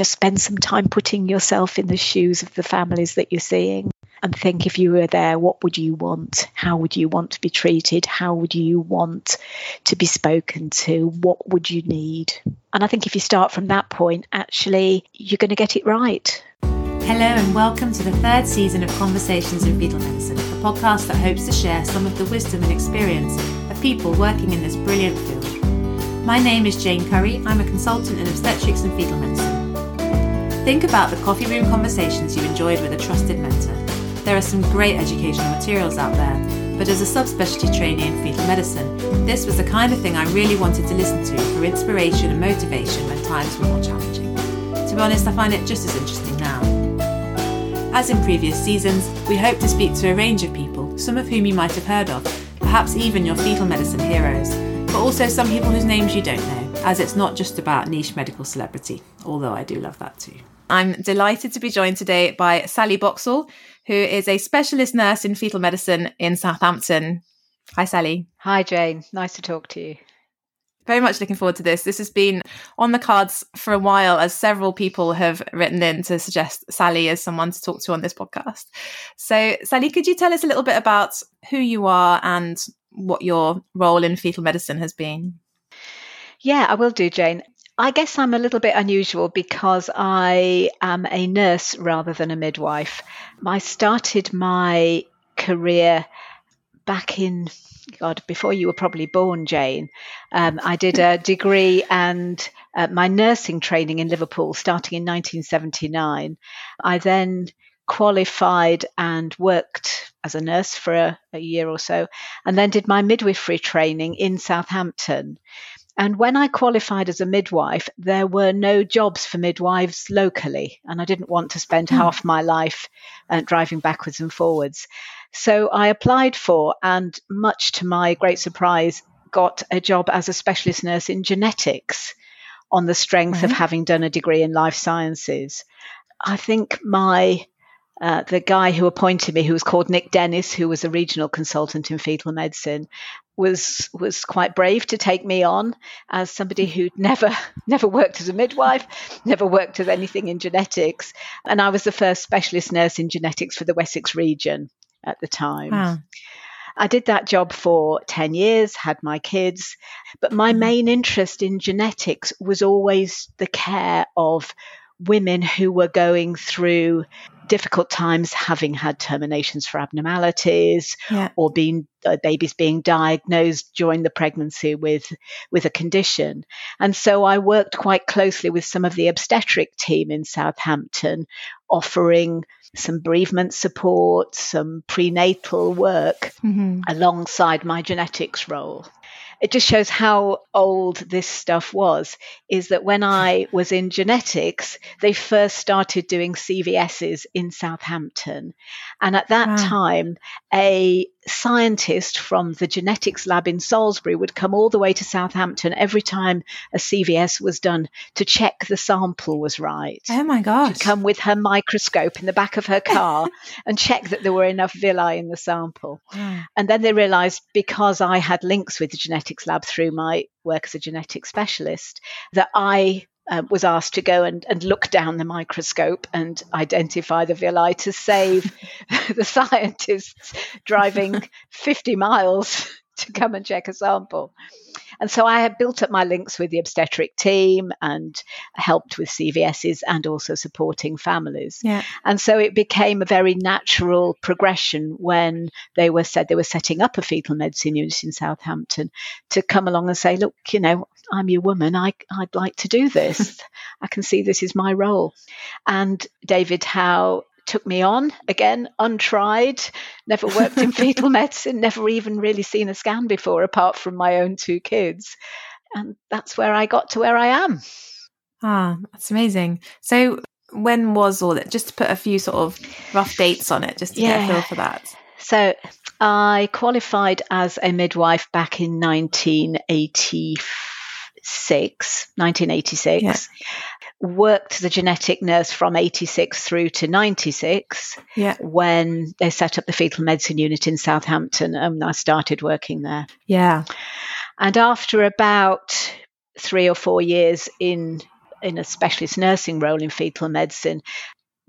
just spend some time putting yourself in the shoes of the families that you're seeing and think if you were there, what would you want? How would you want to be treated? How would you want to be spoken to? What would you need? And I think if you start from that point, actually, you're going to get it right. Hello, and welcome to the third season of Conversations in Fetal Medicine, a podcast that hopes to share some of the wisdom and experience of people working in this brilliant field. My name is Jane Curry. I'm a consultant in obstetrics and fetal medicine. Think about the coffee room conversations you enjoyed with a trusted mentor. There are some great educational materials out there, but as a subspecialty trainee in fetal medicine, this was the kind of thing I really wanted to listen to for inspiration and motivation when times were more challenging. To be honest, I find it just as interesting now. As in previous seasons, we hope to speak to a range of people, some of whom you might have heard of, perhaps even your fetal medicine heroes, but also some people whose names you don't know, as it's not just about niche medical celebrity, although I do love that too. I'm delighted to be joined today by Sally Boxall, who is a specialist nurse in fetal medicine in Southampton. Hi, Sally. Hi, Jane. Nice to talk to you. Very much looking forward to this. This has been on the cards for a while, as several people have written in to suggest Sally as someone to talk to on this podcast. So, Sally, could you tell us a little bit about who you are and what your role in fetal medicine has been? Yeah, I will do, Jane. I guess I'm a little bit unusual because I am a nurse rather than a midwife. I started my career back in God, before you were probably born, Jane, um, I did a degree and uh, my nursing training in Liverpool starting in 1979. I then qualified and worked as a nurse for a, a year or so, and then did my midwifery training in Southampton. And when I qualified as a midwife, there were no jobs for midwives locally, and I didn't want to spend mm. half my life uh, driving backwards and forwards. So I applied for, and much to my great surprise, got a job as a specialist nurse in genetics on the strength right. of having done a degree in life sciences. I think my uh, the guy who appointed me, who was called Nick Dennis, who was a regional consultant in fetal medicine, was was quite brave to take me on as somebody who'd never never worked as a midwife, never worked as anything in genetics, and I was the first specialist nurse in genetics for the Wessex region at the time. Wow. I did that job for 10 years, had my kids, but my mm-hmm. main interest in genetics was always the care of women who were going through difficult times having had terminations for abnormalities yeah. or being uh, babies being diagnosed during the pregnancy with with a condition and so I worked quite closely with some of the obstetric team in Southampton offering some bereavement support some prenatal work mm-hmm. alongside my genetics role it just shows how old this stuff was. Is that when I was in genetics, they first started doing CVSs in Southampton. And at that wow. time, a scientist from the genetics lab in Salisbury would come all the way to Southampton every time a CVS was done to check the sample was right. Oh my gosh. She'd come with her microscope in the back of her car and check that there were enough villi in the sample. And then they realized because I had links with the genetics lab through my work as a genetic specialist that I uh, was asked to go and, and look down the microscope and identify the villi to save the scientists driving 50 miles to come and check a sample. And so I had built up my links with the obstetric team and helped with CVSs and also supporting families. Yeah. And so it became a very natural progression when they were said they were setting up a fetal medicine unit in Southampton to come along and say, look, you know, I'm your woman. I, I'd like to do this. I can see this is my role. And David Howe took me on again, untried, never worked in fetal medicine, never even really seen a scan before, apart from my own two kids. And that's where I got to where I am. Ah, that's amazing. So, when was all that? Just to put a few sort of rough dates on it, just to yeah. get a feel for that. So, I qualified as a midwife back in 1984 1986. Yeah. Worked as a genetic nurse from 86 through to 96 yeah. when they set up the fetal medicine unit in Southampton um, and I started working there. Yeah. And after about three or four years in in a specialist nursing role in fetal medicine,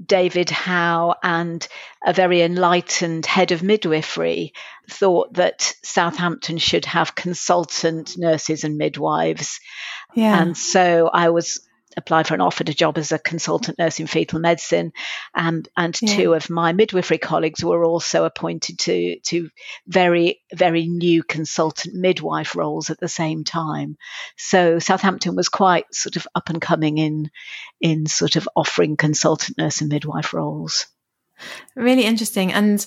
David Howe and a very enlightened head of midwifery thought that Southampton should have consultant nurses and midwives. Yeah. And so I was applied for and offered a job as a consultant nurse in fetal medicine, and and yeah. two of my midwifery colleagues were also appointed to to very very new consultant midwife roles at the same time. So Southampton was quite sort of up and coming in in sort of offering consultant nurse and midwife roles. Really interesting. And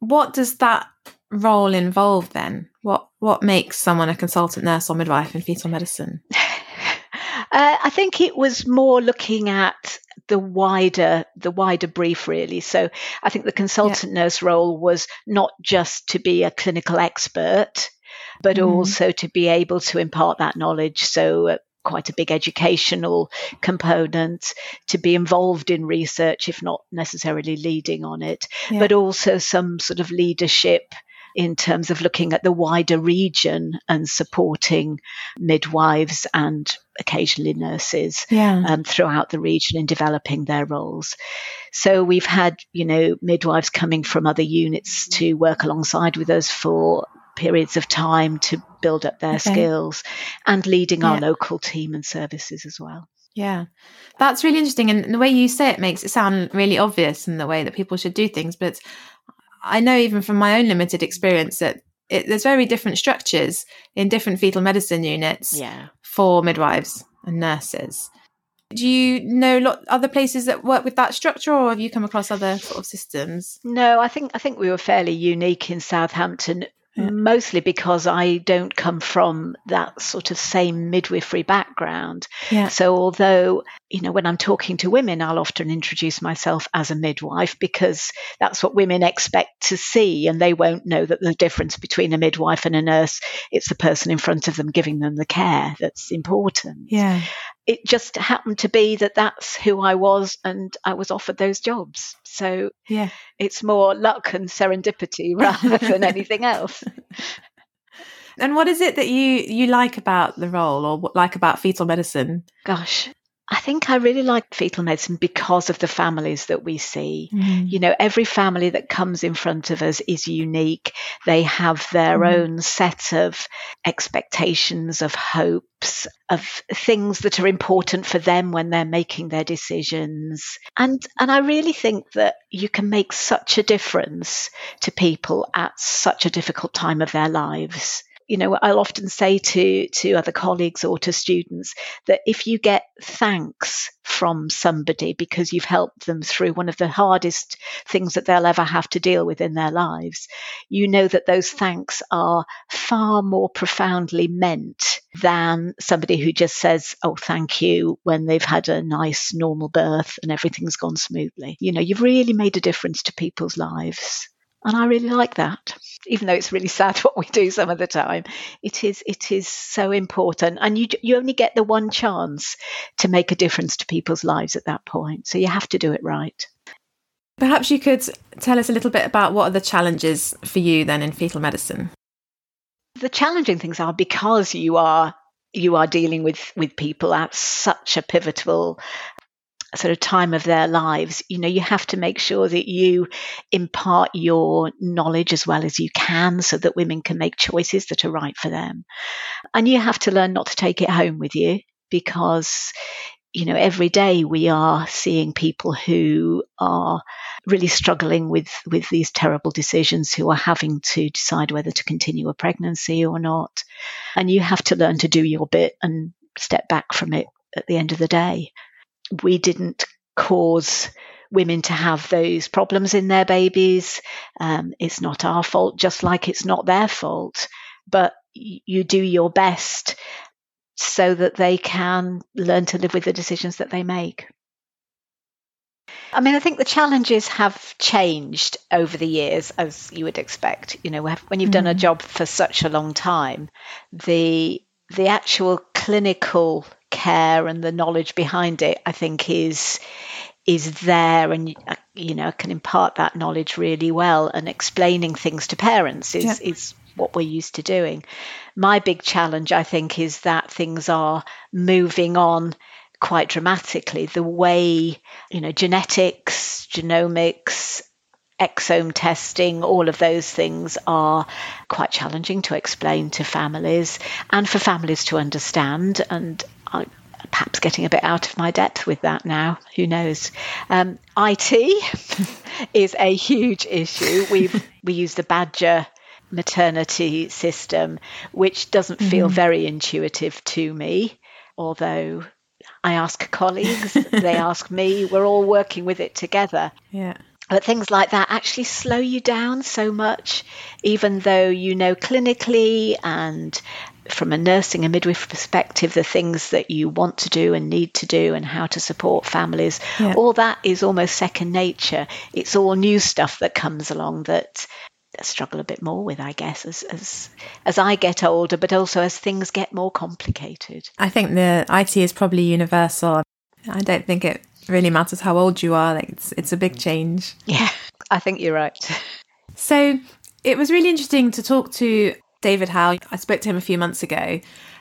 what does that role involve then? What what makes someone a consultant nurse or midwife in fetal medicine? Uh, I think it was more looking at the wider the wider brief really so i think the consultant yeah. nurse role was not just to be a clinical expert but mm. also to be able to impart that knowledge so uh, quite a big educational component to be involved in research if not necessarily leading on it yeah. but also some sort of leadership in terms of looking at the wider region and supporting midwives and occasionally nurses yeah. um, throughout the region in developing their roles. So we've had, you know, midwives coming from other units to work alongside with us for periods of time to build up their okay. skills and leading yeah. our local team and services as well. Yeah, that's really interesting. And the way you say it makes it sound really obvious in the way that people should do things. But I know even from my own limited experience that it, there's very different structures in different fetal medicine units yeah. for midwives and nurses. Do you know lot other places that work with that structure, or have you come across other sort of systems? No, I think I think we were fairly unique in Southampton yeah. mostly because I don't come from that sort of same midwifery background. Yeah. So although, you know, when I'm talking to women, I'll often introduce myself as a midwife because that's what women expect to see and they won't know that the difference between a midwife and a nurse, it's the person in front of them giving them the care that's important. Yeah it just happened to be that that's who I was and I was offered those jobs. So yeah, it's more luck and serendipity rather than anything else. And what is it that you you like about the role or like about fetal medicine? Gosh, I think I really like fetal medicine because of the families that we see. Mm. You know, every family that comes in front of us is unique. They have their mm. own set of expectations, of hopes, of things that are important for them when they're making their decisions. And and I really think that you can make such a difference to people at such a difficult time of their lives you know, I'll often say to, to other colleagues or to students that if you get thanks from somebody because you've helped them through one of the hardest things that they'll ever have to deal with in their lives, you know that those thanks are far more profoundly meant than somebody who just says, Oh, thank you, when they've had a nice normal birth and everything's gone smoothly. You know, you've really made a difference to people's lives. And I really like that. Even though it's really sad what we do some of the time, it is it is so important. And you you only get the one chance to make a difference to people's lives at that point. So you have to do it right. Perhaps you could tell us a little bit about what are the challenges for you then in fetal medicine? The challenging things are because you are you are dealing with with people at such a pivotal sort of time of their lives, you know, you have to make sure that you impart your knowledge as well as you can so that women can make choices that are right for them. And you have to learn not to take it home with you because you know every day we are seeing people who are really struggling with with these terrible decisions who are having to decide whether to continue a pregnancy or not and you have to learn to do your bit and step back from it at the end of the day we didn't cause women to have those problems in their babies. Um, it's not our fault, just like it's not their fault. But you do your best so that they can learn to live with the decisions that they make. I mean, I think the challenges have changed over the years, as you would expect. You know, when you've done a mm. job for such a long time, the the actual clinical care and the knowledge behind it, I think, is is there and you know can impart that knowledge really well and explaining things to parents is yeah. is what we're used to doing my big challenge i think is that things are moving on quite dramatically the way, you know, genetics, genomics, exome testing, all of those things are quite challenging to explain to families and for families to understand. And I, perhaps getting a bit out of my depth with that now. Who knows? Um, IT is a huge issue. We we use the Badger maternity system, which doesn't feel mm-hmm. very intuitive to me, although I ask colleagues, they ask me, we're all working with it together. Yeah. But things like that actually slow you down so much, even though you know clinically and from a nursing and midwife perspective, the things that you want to do and need to do and how to support families, yeah. all that is almost second nature. It's all new stuff that comes along that I struggle a bit more with, I guess, as, as as I get older, but also as things get more complicated. I think the IT is probably universal. I don't think it really matters how old you are. Like it's it's a big change. Yeah, I think you're right. So it was really interesting to talk to David Howe. I spoke to him a few months ago,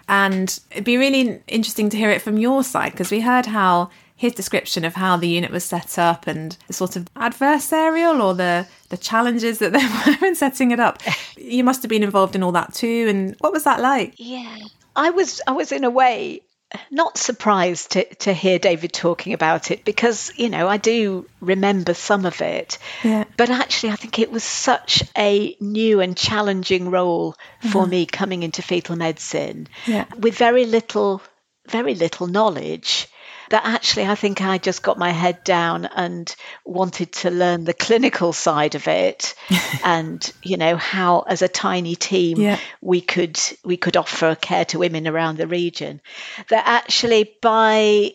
and it'd be really interesting to hear it from your side because we heard how his description of how the unit was set up and the sort of adversarial or the the challenges that there were in setting it up. You must have been involved in all that too. And what was that like? Yeah, I was. I was in a way not surprised to, to hear David talking about it because, you know, I do remember some of it. Yeah. But actually, I think it was such a new and challenging role for mm-hmm. me coming into fetal medicine yeah. with very little, very little knowledge that actually I think I just got my head down and wanted to learn the clinical side of it and you know how as a tiny team yeah. we could we could offer care to women around the region that actually by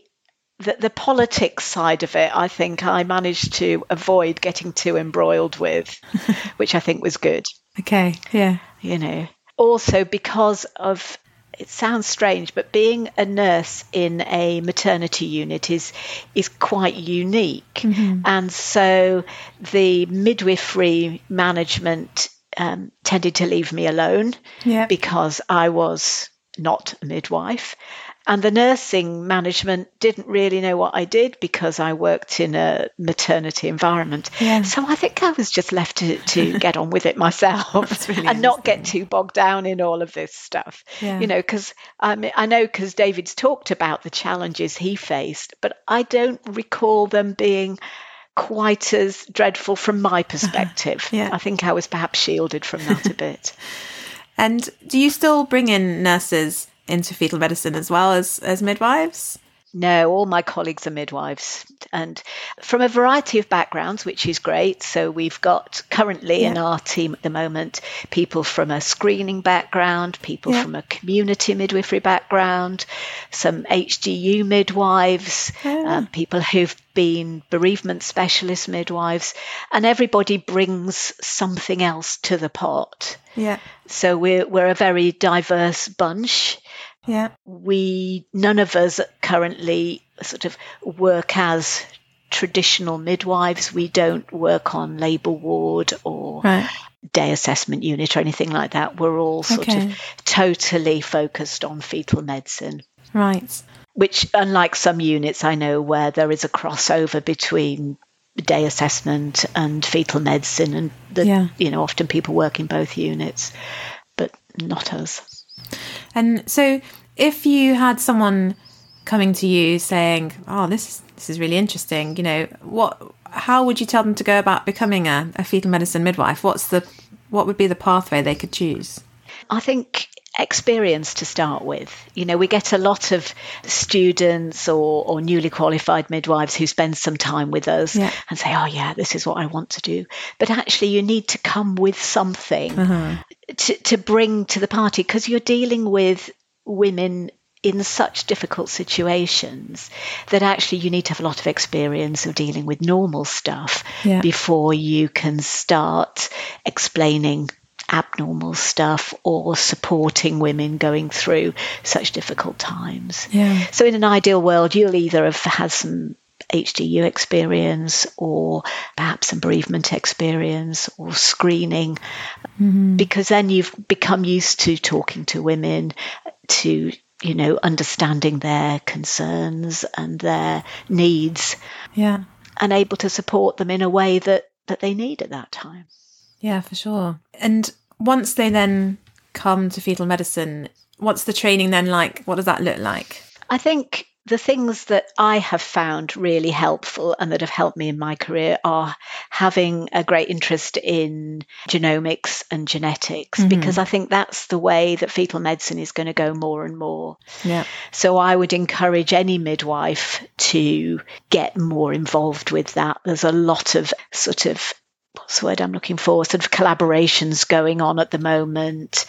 the, the politics side of it, I think I managed to avoid getting too embroiled with, which I think was good. Okay, yeah. You know, also because of it sounds strange, but being a nurse in a maternity unit is is quite unique, mm-hmm. and so the midwifery management um, tended to leave me alone yeah. because I was not a midwife. And the nursing management didn't really know what I did because I worked in a maternity environment. Yeah. So I think I was just left to, to get on with it myself really and not get too bogged down in all of this stuff. Yeah. You know, because I, mean, I know because David's talked about the challenges he faced, but I don't recall them being quite as dreadful from my perspective. yeah. I think I was perhaps shielded from that a bit. And do you still bring in nurses into fetal medicine as well as, as midwives? No, all my colleagues are midwives and from a variety of backgrounds, which is great. So we've got currently yeah. in our team at the moment people from a screening background, people yeah. from a community midwifery background, some HDU midwives, oh. um, people who've been bereavement specialist midwives, and everybody brings something else to the pot. Yeah. So we're we're a very diverse bunch. Yeah. We, none of us currently sort of work as traditional midwives. We don't work on labour ward or right. day assessment unit or anything like that. We're all sort okay. of totally focused on fetal medicine. Right. Which, unlike some units I know where there is a crossover between day assessment and fetal medicine, and the, yeah. you know often people work in both units, but not us. And so, if you had someone coming to you saying, "Oh, this is this is really interesting," you know, what? How would you tell them to go about becoming a, a fetal medicine midwife? What's the what would be the pathway they could choose? I think experience to start with. You know, we get a lot of students or, or newly qualified midwives who spend some time with us yeah. and say, oh, yeah, this is what I want to do. But actually, you need to come with something uh-huh. to, to bring to the party because you're dealing with women in such difficult situations that actually you need to have a lot of experience of dealing with normal stuff yeah. before you can start explaining abnormal stuff or supporting women going through such difficult times. Yeah. So, in an ideal world, you'll either have had some HDU experience or perhaps some bereavement experience or screening mm-hmm. because then you've become used to talking to women, to you know, understanding their concerns and their needs. Yeah. And able to support them in a way that, that they need at that time. Yeah, for sure. And once they then come to fetal medicine, what's the training then like? What does that look like? I think the things that I have found really helpful and that have helped me in my career are having a great interest in genomics and genetics mm-hmm. because I think that's the way that fetal medicine is going to go more and more. Yeah. So I would encourage any midwife to get more involved with that. There's a lot of sort of what's the word I'm looking for? Sort of collaborations going on at the moment.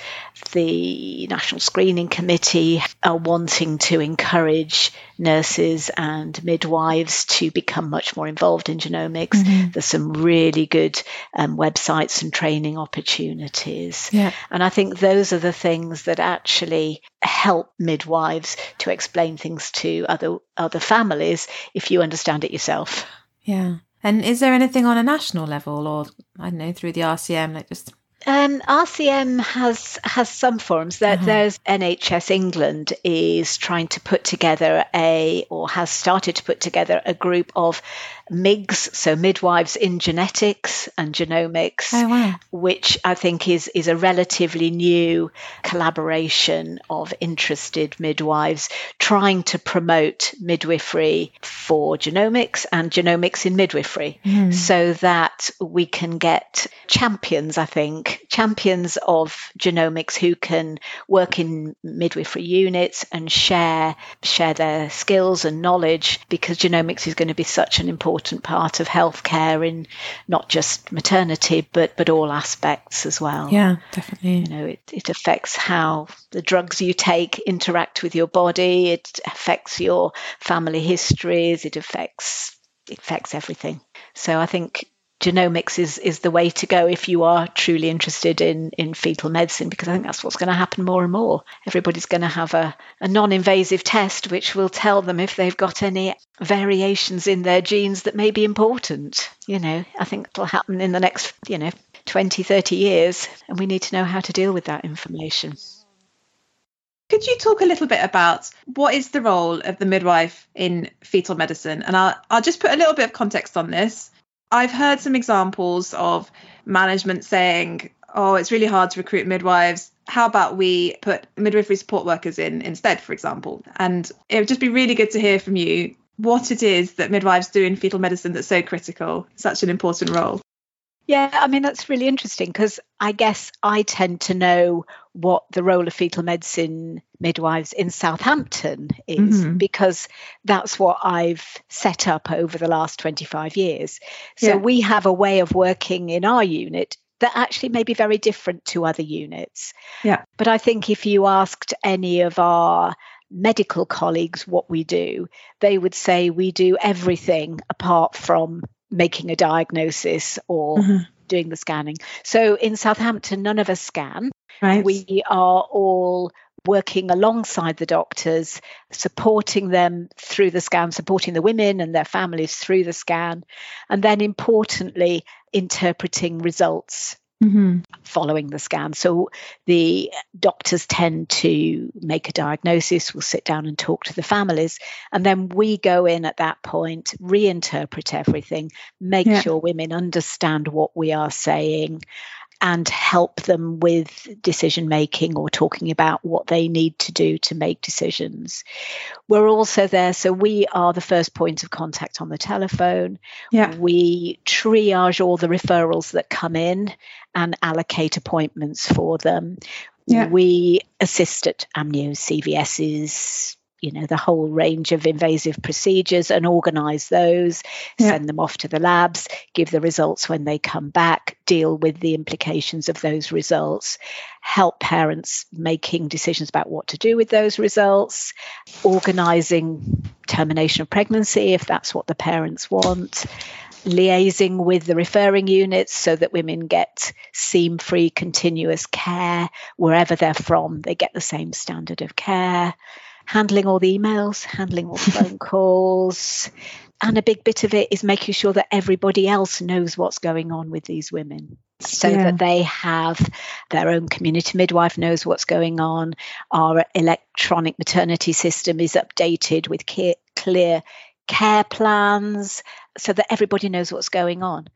The National Screening Committee are wanting to encourage nurses and midwives to become much more involved in genomics. Mm-hmm. There's some really good um, websites and training opportunities. Yeah. And I think those are the things that actually help midwives to explain things to other other families if you understand it yourself. Yeah. And is there anything on a national level or I don't know through the RCM like just um, RCM has has some forums. That uh-huh. there's NHS England is trying to put together a or has started to put together a group of MIGs, so midwives in genetics and genomics, oh, wow. which I think is is a relatively new collaboration of interested midwives trying to promote midwifery for genomics and genomics in midwifery, mm. so that we can get champions. I think champions of genomics who can work in midwifery units and share share their skills and knowledge because genomics is going to be such an important important part of healthcare in not just maternity, but but all aspects as well. Yeah, definitely. You know, it, it affects how the drugs you take interact with your body. It affects your family histories. It affects it affects everything. So I think genomics is is the way to go if you are truly interested in in fetal medicine because I think that's what's going to happen more and more. Everybody's going to have a, a non-invasive test which will tell them if they've got any variations in their genes that may be important. You know, I think it'll happen in the next, you know, 20, 30 years and we need to know how to deal with that information. Could you talk a little bit about what is the role of the midwife in fetal medicine? And I'll, I'll just put a little bit of context on this. I've heard some examples of management saying, oh, it's really hard to recruit midwives. How about we put midwifery support workers in instead, for example? And it would just be really good to hear from you what it is that midwives do in fetal medicine that's so critical, such an important role. Yeah, I mean, that's really interesting because I guess I tend to know what the role of fetal medicine midwives in Southampton is mm-hmm. because that's what I've set up over the last 25 years. So yeah. we have a way of working in our unit that actually may be very different to other units. Yeah. But I think if you asked any of our medical colleagues what we do, they would say we do everything apart from making a diagnosis or mm-hmm. doing the scanning. So in Southampton, none of us scan. Right. We are all working alongside the doctors, supporting them through the scan, supporting the women and their families through the scan, and then importantly, interpreting results Mm-hmm. following the scan. So the doctors tend to make a diagnosis, we'll sit down and talk to the families, and then we go in at that point, reinterpret everything, make yeah. sure women understand what we are saying, and help them with decision making or talking about what they need to do to make decisions. We're also there, so we are the first point of contact on the telephone. Yeah. We triage all the referrals that come in and allocate appointments for them. Yeah. We assist at amnio CVS's you know the whole range of invasive procedures and organize those yeah. send them off to the labs give the results when they come back deal with the implications of those results help parents making decisions about what to do with those results organizing termination of pregnancy if that's what the parents want liaising with the referring units so that women get seam free continuous care wherever they're from they get the same standard of care handling all the emails, handling all the phone calls. And a big bit of it is making sure that everybody else knows what's going on with these women. so yeah. that they have their own community midwife knows what's going on our electronic maternity system is updated with clear care plans so that everybody knows what's going on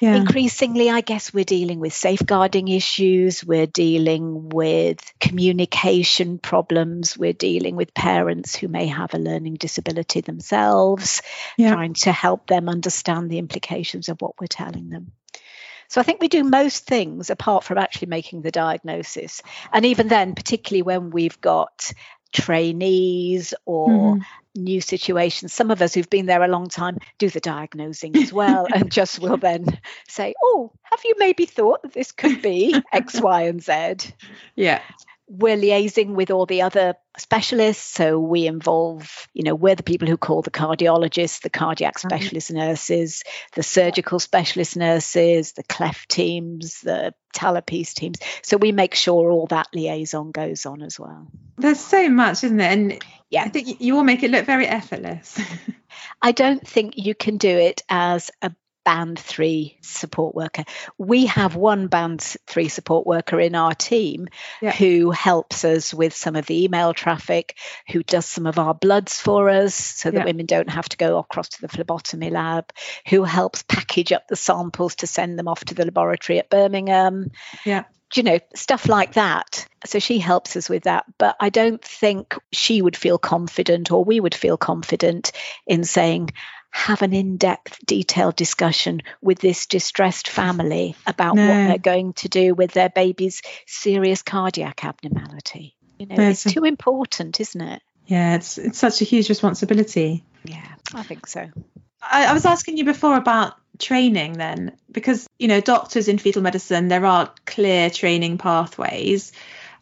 yeah. Increasingly, I guess we're dealing with safeguarding issues, we're dealing with communication problems, we're dealing with parents who may have a learning disability themselves, yeah. trying to help them understand the implications of what we're telling them. So I think we do most things apart from actually making the diagnosis. And even then, particularly when we've got trainees or mm-hmm. new situations. Some of us who've been there a long time do the diagnosing as well and just will then say, Oh, have you maybe thought that this could be X, Y, and Z? Yeah we're liaising with all the other specialists. So we involve, you know, we're the people who call the cardiologists, the cardiac mm-hmm. specialist nurses, the surgical specialist nurses, the cleft teams, the talipes teams. So we make sure all that liaison goes on as well. There's so much, isn't there? And yeah, I think you all make it look very effortless. I don't think you can do it as a band three support worker. We have one band three support worker in our team yeah. who helps us with some of the email traffic, who does some of our bloods for us so that yeah. women don't have to go across to the phlebotomy lab, who helps package up the samples to send them off to the laboratory at Birmingham. Yeah you know, stuff like that. So she helps us with that. But I don't think she would feel confident or we would feel confident in saying, have an in depth, detailed discussion with this distressed family about no. what they're going to do with their baby's serious cardiac abnormality. You know, no, it's, it's too important, isn't it? Yeah, it's it's such a huge responsibility. Yeah, I think so. I, I was asking you before about training then, because you know, doctors in fetal medicine, there are clear training pathways.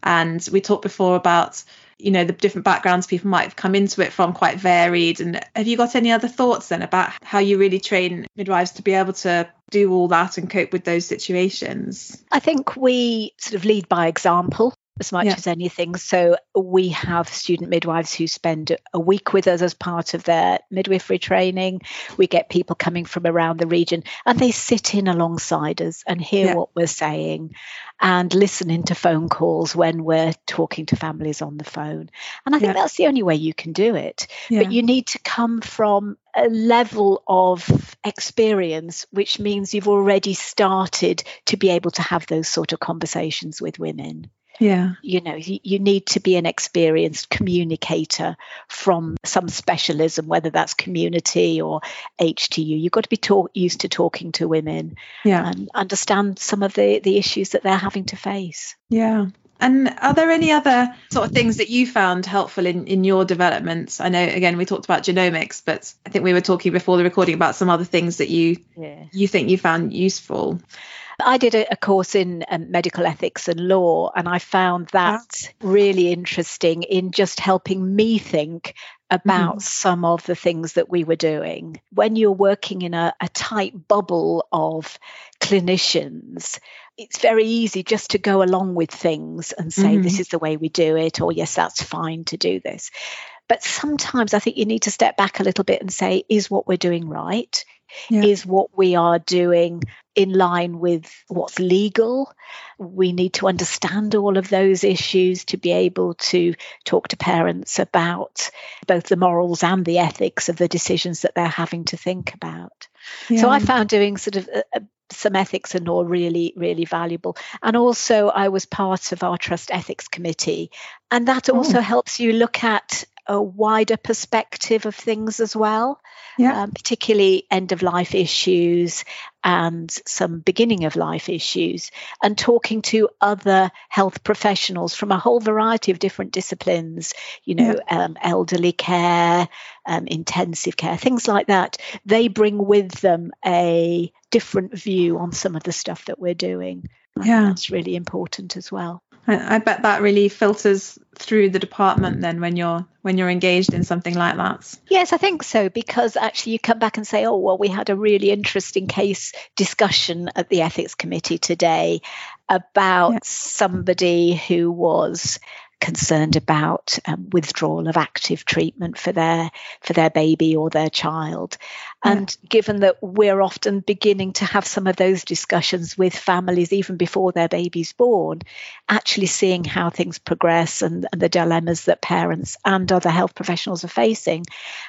And we talked before about you know the different backgrounds people might have come into it from quite varied. And have you got any other thoughts then about how you really train midwives to be able to do all that and cope with those situations? I think we sort of lead by example as much yeah. as anything. So we have student midwives who spend a week with us as part of their midwifery training. We get people coming from around the region and they sit in alongside us and hear yeah. what we're saying and listen into phone calls when we're talking to families on the phone. And I think yeah. that's the only way you can do it. But you need to come from a level of experience, which means you've already started to be able to have those sort of conversations with women. Yeah. You know, you, you, need to be an experienced communicator from some specialism, whether that's community or HDU. You've got to be talk, used to talking to women yeah. and understand some of the, the issues that they're having to face. Yeah. And are there any other sort of things that you found helpful in, in your developments? I know again we talked about genomics, but I think we were talking before the recording about some other things that you yeah. you think you found useful. I did a, a course in um, medical ethics and law, and I found that really interesting in just helping me think about mm. some of the things that we were doing. When you're working in a, a tight bubble of clinicians, it's very easy just to go along with things and say, mm. this is the way we do it, or yes, that's fine to do this. But sometimes I think you need to step back a little bit and say, is what we're doing right? Yeah. Is what we are doing in line with what's legal. We need to understand all of those issues to be able to talk to parents about both the morals and the ethics of the decisions that they're having to think about. Yeah. So I found doing sort of a, a, some ethics and law really, really valuable. And also, I was part of our trust ethics committee, and that oh. also oh. helps you look at a wider perspective of things as well, yeah. um, particularly end of life issues and some beginning of life issues, and talking to other health professionals from a whole variety of different disciplines, you know, yeah. um, elderly care, um, intensive care, things like that. They bring with them a different view on some of the stuff that we're doing. Yeah. That's really important as well. I, I bet that really filters through the department mm. then when you're when you're engaged in something like that. Yes, I think so because actually you come back and say, oh well, we had a really interesting case discussion at the ethics committee today about yeah. somebody who was concerned about um, withdrawal of active treatment for their for their baby or their child. And yeah. given that we're often beginning to have some of those discussions with families even before their baby's born, actually seeing how things progress and, and the dilemmas that parents and other health professionals are facing,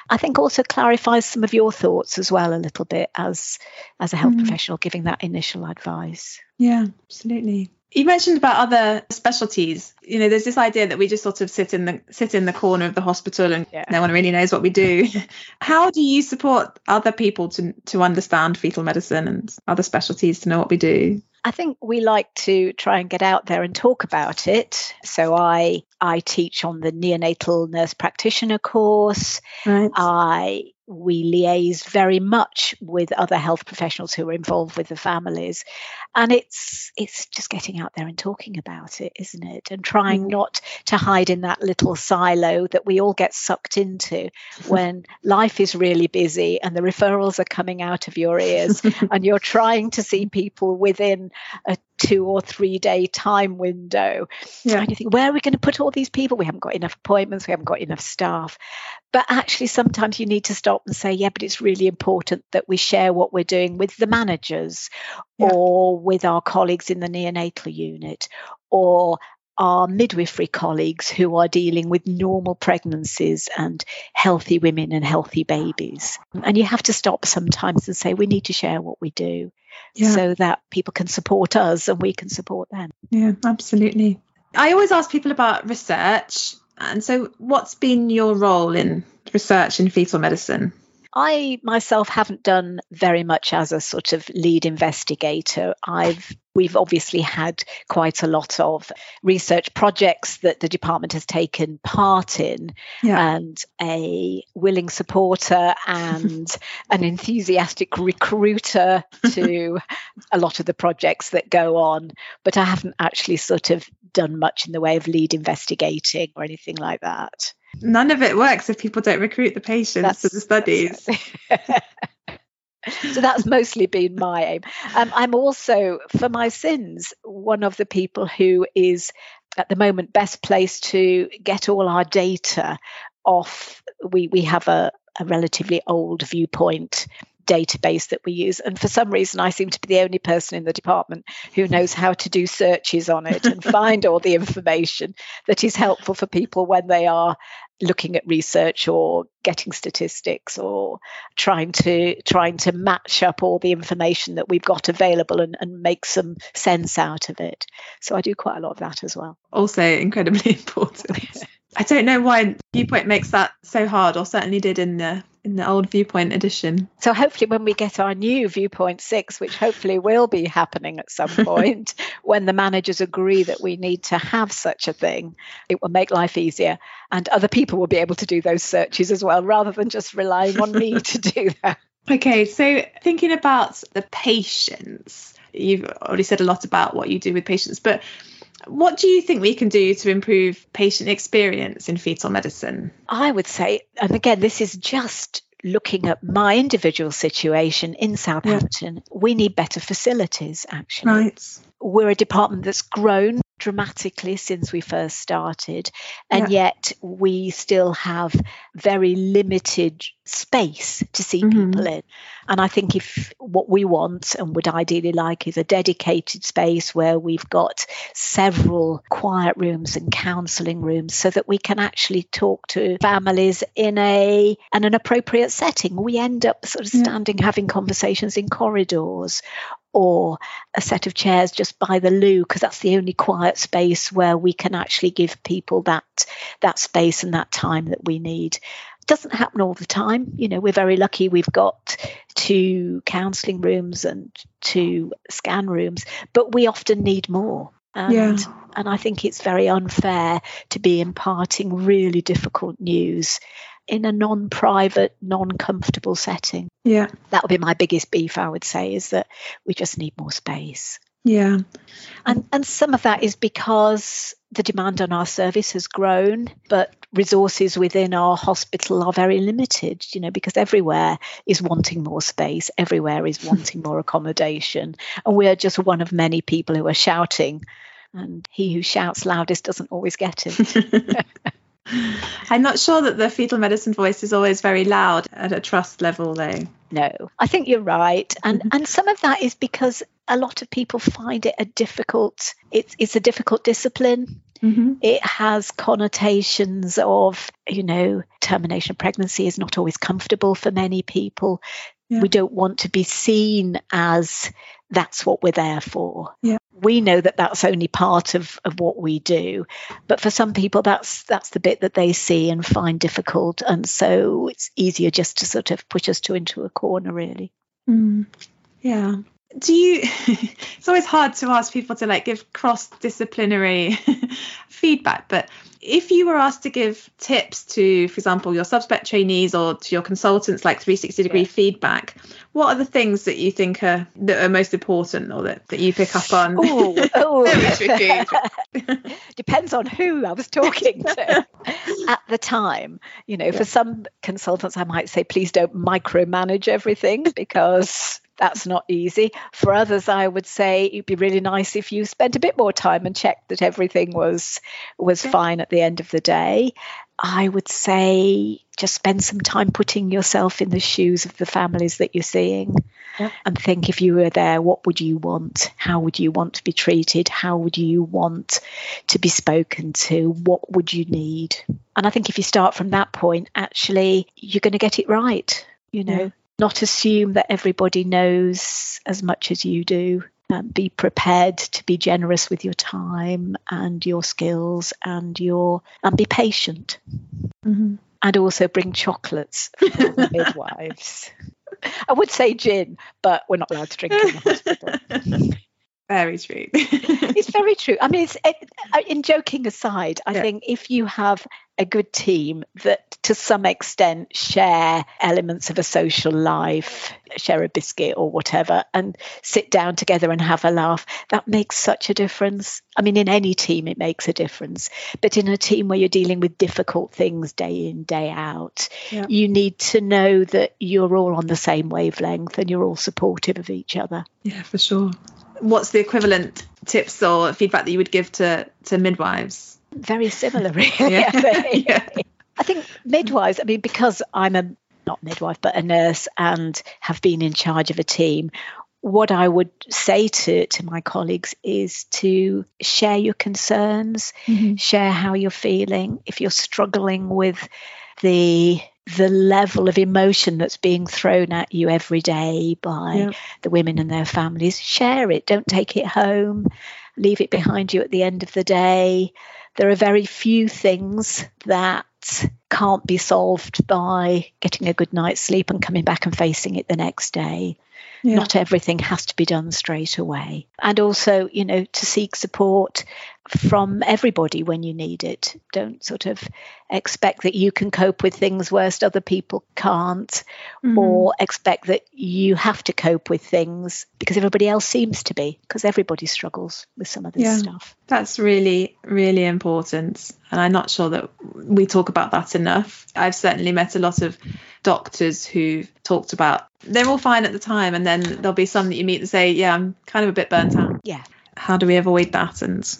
I think also clarifies some of your thoughts as well a little bit as as a health mm. professional giving that initial advice. Yeah, absolutely. You mentioned about other specialties. You know, there's this idea that we just sort of sit in the sit in the corner of the hospital and yeah. no one really knows what we do. How do you support other people to to understand fetal medicine and other specialties to know what we do? I think we like to try and get out there and talk about it. So I I teach on the neonatal nurse practitioner course. Right. I we liaise very much with other health professionals who are involved with the families and it's it's just getting out there and talking about it isn't it and trying mm. not to hide in that little silo that we all get sucked into when life is really busy and the referrals are coming out of your ears and you're trying to see people within a two or three day time window. Yeah. And you think, where are we going to put all these people? We haven't got enough appointments, we haven't got enough staff. But actually, sometimes you need to stop and say, yeah, but it's really important that we share what we're doing with the managers yeah. or with our colleagues in the neonatal unit or our midwifery colleagues who are dealing with normal pregnancies and healthy women and healthy babies. And you have to stop sometimes and say, we need to share what we do yeah. so that people can support us and we can support them. Yeah, absolutely. I always ask people about research. And so, what's been your role in research in fetal medicine? I myself haven't done very much as a sort of lead investigator. I've we've obviously had quite a lot of research projects that the department has taken part in yeah. and a willing supporter and an enthusiastic recruiter to a lot of the projects that go on but i haven't actually sort of done much in the way of lead investigating or anything like that none of it works if people don't recruit the patients that's, to the studies so that's mostly been my aim. Um, I'm also, for my sins, one of the people who is at the moment best placed to get all our data off. We we have a, a relatively old viewpoint database that we use. And for some reason, I seem to be the only person in the department who knows how to do searches on it and find all the information that is helpful for people when they are looking at research or getting statistics or trying to trying to match up all the information that we've got available and, and make some sense out of it. So I do quite a lot of that as well. Also incredibly important. I don't know why Viewpoint makes that so hard, or certainly did in the in the old Viewpoint edition. So hopefully, when we get our new Viewpoint six, which hopefully will be happening at some point, when the managers agree that we need to have such a thing, it will make life easier, and other people will be able to do those searches as well, rather than just relying on me to do that. Okay, so thinking about the patients, you've already said a lot about what you do with patients, but what do you think we can do to improve patient experience in fetal medicine? I would say, and again, this is just looking at my individual situation in Southampton, yeah. we need better facilities actually. Right. We're a department that's grown dramatically since we first started, and yeah. yet we still have very limited space to see mm-hmm. people in. And I think if what we want and would ideally like is a dedicated space where we've got several quiet rooms and counselling rooms so that we can actually talk to families in a in an appropriate setting. We end up sort of standing yeah. having conversations in corridors or a set of chairs just by the loo because that's the only quiet space where we can actually give people that that space and that time that we need. It doesn't happen all the time. You know we're very lucky we've got two counseling rooms and two scan rooms but we often need more. And yeah. and I think it's very unfair to be imparting really difficult news in a non-private, non-comfortable setting. Yeah. That would be my biggest beef, I would say, is that we just need more space. Yeah. And and some of that is because the demand on our service has grown, but resources within our hospital are very limited, you know, because everywhere is wanting more space, everywhere is wanting more accommodation. And we are just one of many people who are shouting And he who shouts loudest doesn't always get it. I'm not sure that the fetal medicine voice is always very loud at a trust level, though. No, I think you're right, and and some of that is because a lot of people find it a difficult. It's it's a difficult discipline. Mm-hmm. It has connotations of, you know, termination of pregnancy is not always comfortable for many people. Yeah. We don't want to be seen as that's what we're there for. Yeah. We know that that's only part of, of what we do, but for some people, that's that's the bit that they see and find difficult, and so it's easier just to sort of push us to into a corner, really. Mm. Yeah. Do you? it's always hard to ask people to like give cross disciplinary feedback, but if you were asked to give tips to, for example, your subspec trainees or to your consultants, like 360 degree yeah. feedback, what are the things that you think are that are most important or that, that you pick up on? Oh, oh. depends on who I was talking to at the time. You know, yeah. for some consultants, I might say, please don't micromanage everything because that's not easy. For mm. others, I would say it'd be really nice if you spent a bit more time and checked that everything was was yeah. fine at the end of the day. I would say just spend some time putting yourself in the shoes of the families that you're seeing yeah. and think if you were there, what would you want? How would you want to be treated? How would you want to be spoken to? What would you need? And I think if you start from that point, actually, you're going to get it right. You know, yeah not assume that everybody knows as much as you do. Um, be prepared to be generous with your time and your skills and your and be patient. Mm-hmm. And also bring chocolates for the midwives. I would say gin, but we're not allowed to drink in the hospital. Very true. it's very true. I mean, it's, it, uh, in joking aside, I yeah. think if you have a good team that to some extent share elements of a social life, share a biscuit or whatever, and sit down together and have a laugh, that makes such a difference. I mean, in any team, it makes a difference. But in a team where you're dealing with difficult things day in, day out, yeah. you need to know that you're all on the same wavelength and you're all supportive of each other. Yeah, for sure what's the equivalent tips or feedback that you would give to to midwives? Very similar, really. yeah. yeah. I think midwives. I mean, because I'm a not midwife but a nurse and have been in charge of a team. What I would say to, to my colleagues is to share your concerns, mm-hmm. share how you're feeling. If you're struggling with the the level of emotion that's being thrown at you every day by yeah. the women and their families. Share it, don't take it home, leave it behind you at the end of the day. There are very few things that can't be solved by getting a good night's sleep and coming back and facing it the next day. Yeah. Not everything has to be done straight away. And also, you know, to seek support from everybody when you need it. Don't sort of expect that you can cope with things whilst other people can't, mm-hmm. or expect that you have to cope with things because everybody else seems to be, because everybody struggles with some of this yeah, stuff. That's really, really important. And I'm not sure that we talk about that enough. I've certainly met a lot of doctors who've talked about they're all fine at the time and then there'll be some that you meet that say yeah i'm kind of a bit burnt out yeah how do we avoid that and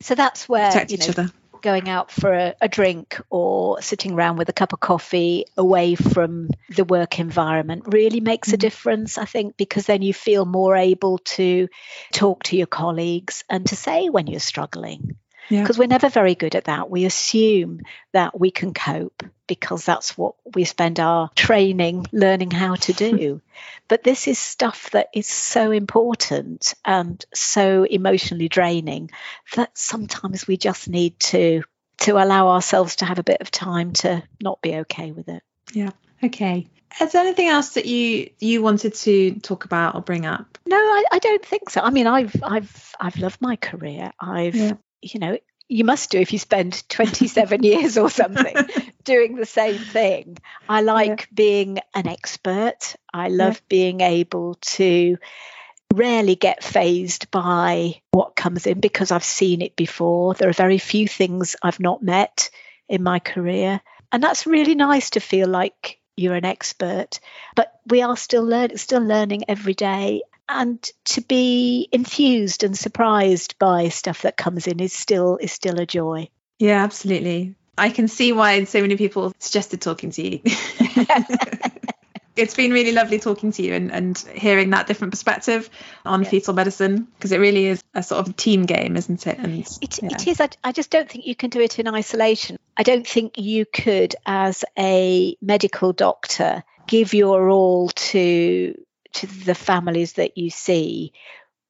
so that's where protect you know, each other going out for a, a, drink or sitting around with a cup of coffee away from the work environment really makes mm-hmm. a difference, I think, because then you feel more able to talk to your colleagues and to say when you're struggling because yeah. we're never very good at that. We assume that we can cope because that's what we spend our training learning how to do. but this is stuff that is so important and so emotionally draining that sometimes we just need to to allow ourselves to have a bit of time to not be okay with it. Yeah. Okay. Is there anything else that you you wanted to talk about or bring up? No, I, I don't think so. I mean, I've I've I've loved my career. I've yeah you know, you must do if you spend 27 years or something doing the same thing. I like yeah. being an expert. I love yeah. being able to rarely get fazed by what comes in because I've seen it before. There are very few things I've not met in my career. And that's really nice to feel like you're an expert. But we are still learning, still learning every day and to be infused and surprised by stuff that comes in is still is still a joy. Yeah, absolutely. I can see why so many people suggested talking to you. it's been really lovely talking to you and, and hearing that different perspective on yes. fetal medicine because it really is a sort of team game, isn't it? And it, yeah. it is. I, I just don't think you can do it in isolation. I don't think you could, as a medical doctor, give your all to to the families that you see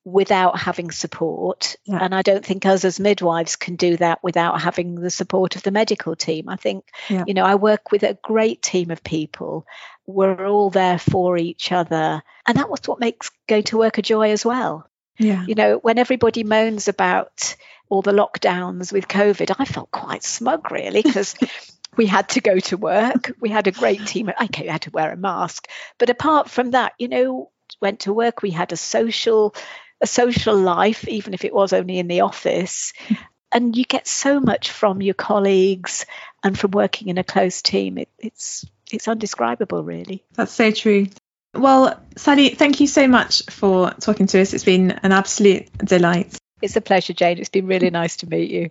without having support. Yeah. And I don't think us as midwives can do that without having the support of the medical team. I think, yeah. you know, I work with a great team of people. We're all there for each other. And that was what makes going to work a joy as well. Yeah. You know, when everybody moans about all the lockdowns with COVID, I felt quite smug really because we had to go to work. We had a great team. Okay, we had to wear a mask. But apart from that, you know, went to work, we had a social a social life, even if it was only in the office. And you get so much from your colleagues and from working in a close team. It, it's it's undescribable, really. That's so true. Well, Sally, thank you so much for talking to us. It's been an absolute delight. It's a pleasure, Jane. It's been really nice to meet you.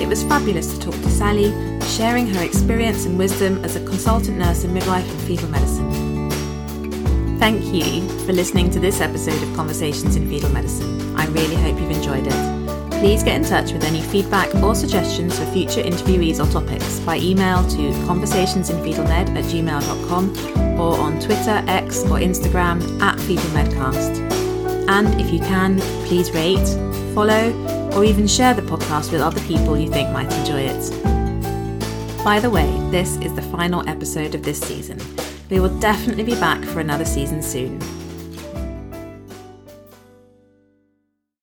It was fabulous to talk to Sally, sharing her experience and wisdom as a consultant nurse and midwife in fetal medicine. Thank you for listening to this episode of Conversations in Fetal Medicine. I really hope you've enjoyed it. Please get in touch with any feedback or suggestions for future interviewees or topics by email to conversationsinfetalmed at gmail.com or on Twitter, X, or Instagram at fetalmedcast. And if you can, please rate, follow, or even share the podcast with other people you think might enjoy it. By the way, this is the final episode of this season. We will definitely be back for another season soon.